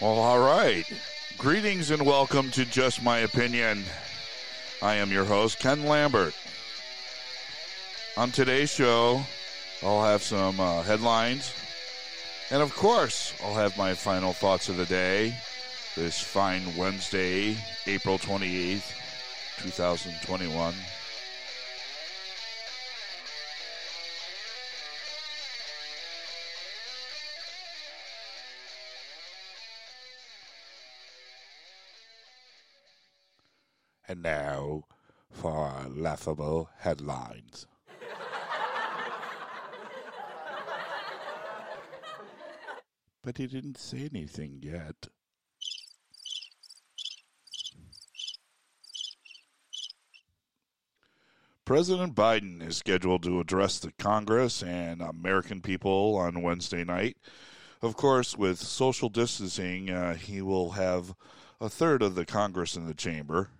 Well, all right. Greetings and welcome to Just My Opinion. I am your host, Ken Lambert. On today's show, I'll have some uh, headlines. And of course, I'll have my final thoughts of the day this fine Wednesday, April 28th, 2021. And now for our laughable headlines. but he didn't say anything yet. President Biden is scheduled to address the Congress and American people on Wednesday night. Of course, with social distancing, uh, he will have a third of the Congress in the chamber.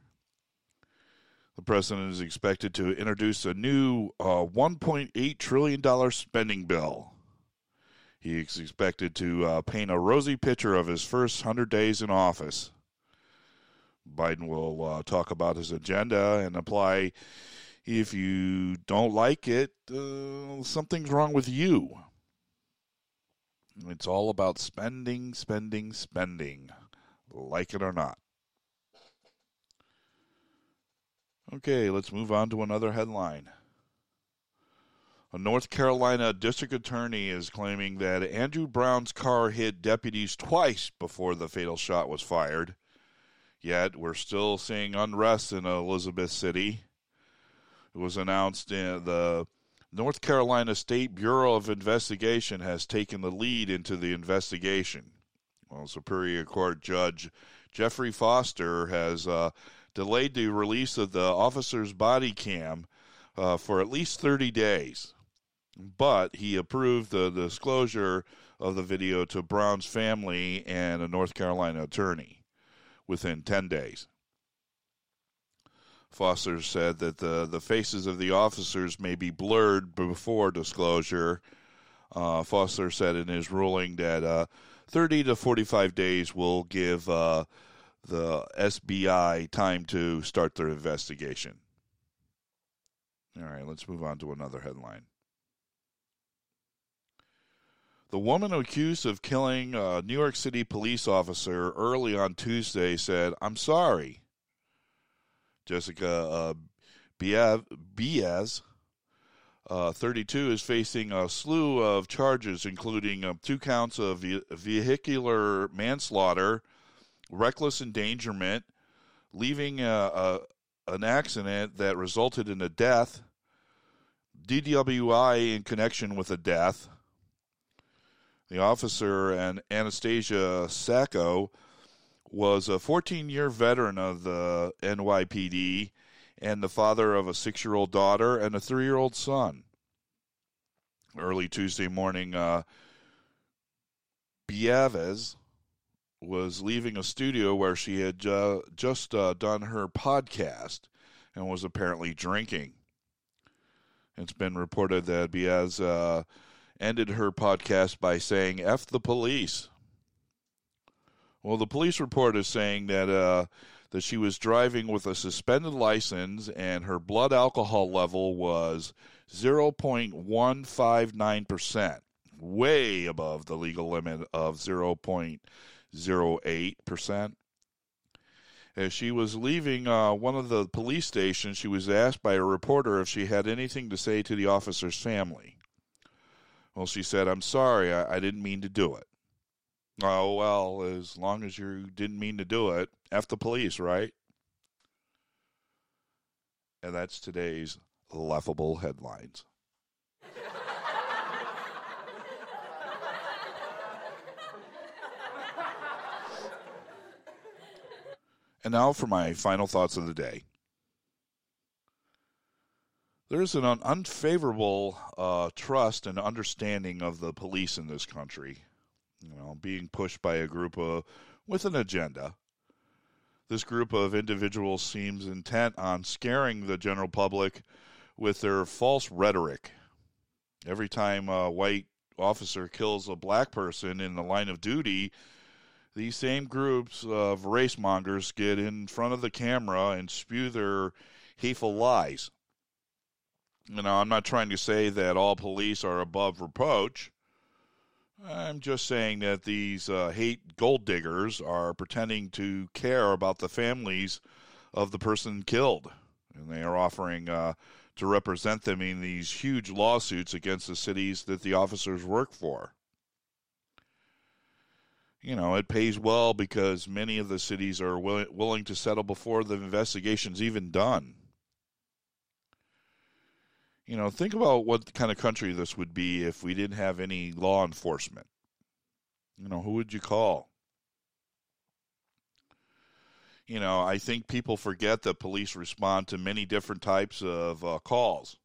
The president is expected to introduce a new uh, $1.8 trillion spending bill. He is expected to uh, paint a rosy picture of his first 100 days in office. Biden will uh, talk about his agenda and apply if you don't like it, uh, something's wrong with you. It's all about spending, spending, spending, like it or not. Okay, let's move on to another headline. A North Carolina district attorney is claiming that Andrew Brown's car hit deputies twice before the fatal shot was fired. Yet, we're still seeing unrest in Elizabeth City. It was announced in the North Carolina State Bureau of Investigation has taken the lead into the investigation. Well, Superior Court Judge Jeffrey Foster has uh, delayed the release of the officer's body cam uh, for at least 30 days. But he approved the disclosure of the video to Brown's family and a North Carolina attorney within 10 days. Foster said that the, the faces of the officers may be blurred before disclosure. Uh, Foster said in his ruling that uh, 30 to 45 days will give uh, the SBI time to start their investigation. All right, let's move on to another headline. The woman accused of killing a New York City police officer early on Tuesday said, I'm sorry. Jessica uh, Beauvais, uh, 32, is facing a slew of charges, including uh, two counts of vehicular manslaughter, reckless endangerment, leaving a, a, an accident that resulted in a death, DWI in connection with a death. The officer and Anastasios Tsakos was a 14 year veteran of the NYPD and the father of a six year old daughter and a three year old son. Early Tuesday morning, uh, Beauvais was leaving a studio where she had just uh, done her podcast and was apparently drinking. It's been reported that Beauvais uh, ended her podcast by saying, F the police. Well, the police report is saying that uh, that she was driving with a suspended license and her blood alcohol level was 0.159 percent, way above the legal limit of 0.08 percent. As she was leaving uh, one of the police stations, she was asked by a reporter if she had anything to say to the officer's family. Well, she said, I'm sorry, I, I didn't mean to do it. Oh, well, as long as you didn't mean to do it, F the police, right? And that's today's laughable headlines. And now for my final thoughts of the day. There's an unfavorable uh, trust and understanding of the police in this country you know, being pushed by a group of, with an agenda. This group of individuals seems intent on scaring the general public with their false rhetoric. Every time a white officer kills a black person in the line of duty, these same groups of race mongers get in front of the camera and spew their hateful lies. You know, I'm not trying to say that all police are above reproach. I'm just saying that these uh, hate gold diggers are pretending to care about the families of the person killed. And they are offering uh, to represent them in these huge lawsuits against the cities that the officers work for. You know, it pays well because many of the cities are will- willing to settle before the investigation's even done. You know, think about what kind of country this would be if we didn't have any law enforcement. You know, who would you call? You know, I think people forget that police respond to many different types of uh, calls.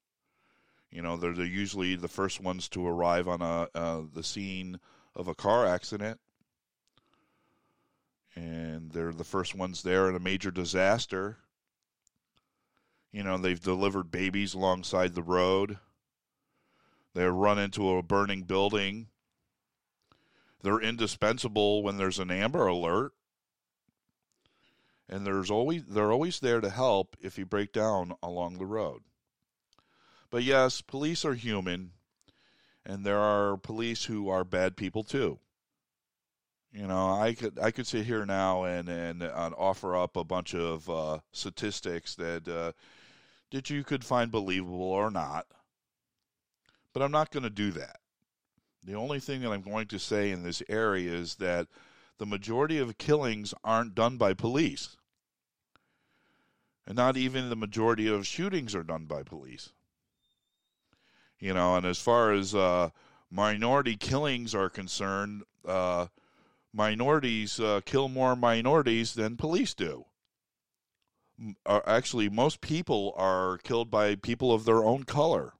You know, they're, they're, usually the first ones to arrive on a uh, the scene of a car accident, and they're the first ones there in a major disaster. You know, they've delivered babies alongside the road. They run into a burning building. They're indispensable when there's an Amber Alert. And there's always they're always there to help if you break down along the road. But yes, police are human, and there are police who are bad people too. You know, I could I could sit here now and and, offer up a bunch of uh, statistics that uh, that you could find believable or not. But I'm not going to do that. The only thing that I'm going to say in this area is that the majority of killings aren't done by police. And not even the majority of shootings are done by police. You know, and as far as uh, minority killings are concerned, uh, minorities uh, kill more minorities than police do are actually most people are killed by people of their own color.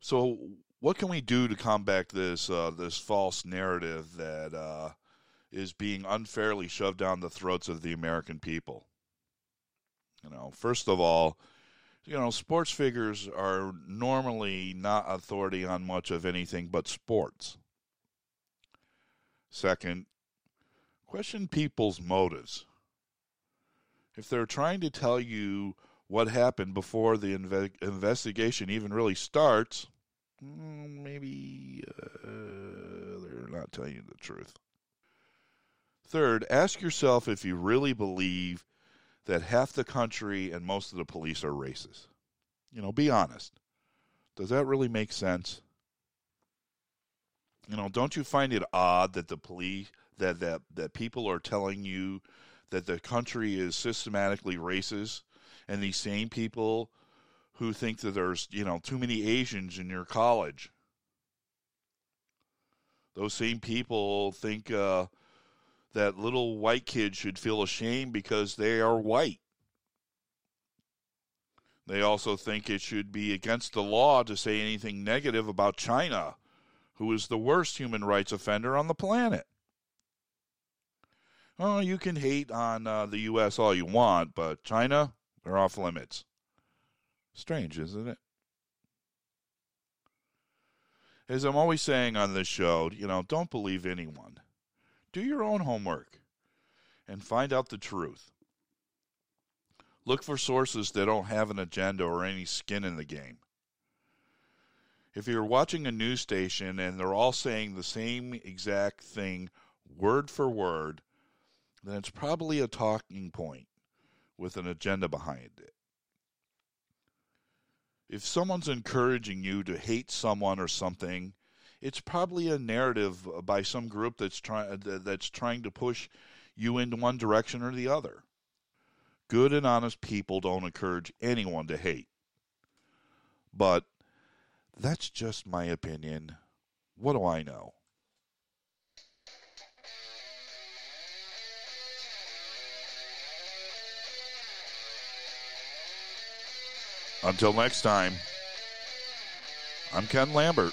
So, what can we do to combat this uh, this false narrative that uh, is being unfairly shoved down the throats of the American people? You know, first of all, you know, sports figures are normally not authority on much of anything but sports. Second, question people's motives if they're trying to tell you what happened before the inve- investigation even really starts, mm, maybe uh, they're not telling you the truth. Third, ask yourself if you really believe that half the country and most of the police are racist. You know, be honest. Does that really make sense? You know, don't you find it odd that the police that that that people are telling you that the country is systematically racist, and these same people who think that there's you know too many Asians in your college. Those same people think uh, that little white kids should feel ashamed because they are white. They also think it should be against the law to say anything negative about China, who is the worst human rights offender on the planet oh, you can hate on uh, the U.S. all you want, but China, they're off limits. Strange, isn't it? As I'm always saying on this show, you know, don't believe anyone. Do your own homework and find out the truth. Look for sources that don't have an agenda or any skin in the game. If you're watching a news station and they're all saying the same exact thing word for word, then it's probably a talking point with an agenda behind it. If someone's encouraging you to hate someone or something, it's probably a narrative by some group that's trying uh, that's trying to push you in one direction or the other. Good and honest people don't encourage anyone to hate. But that's just my opinion. What do I know? Until next time, I'm Ken Lambert.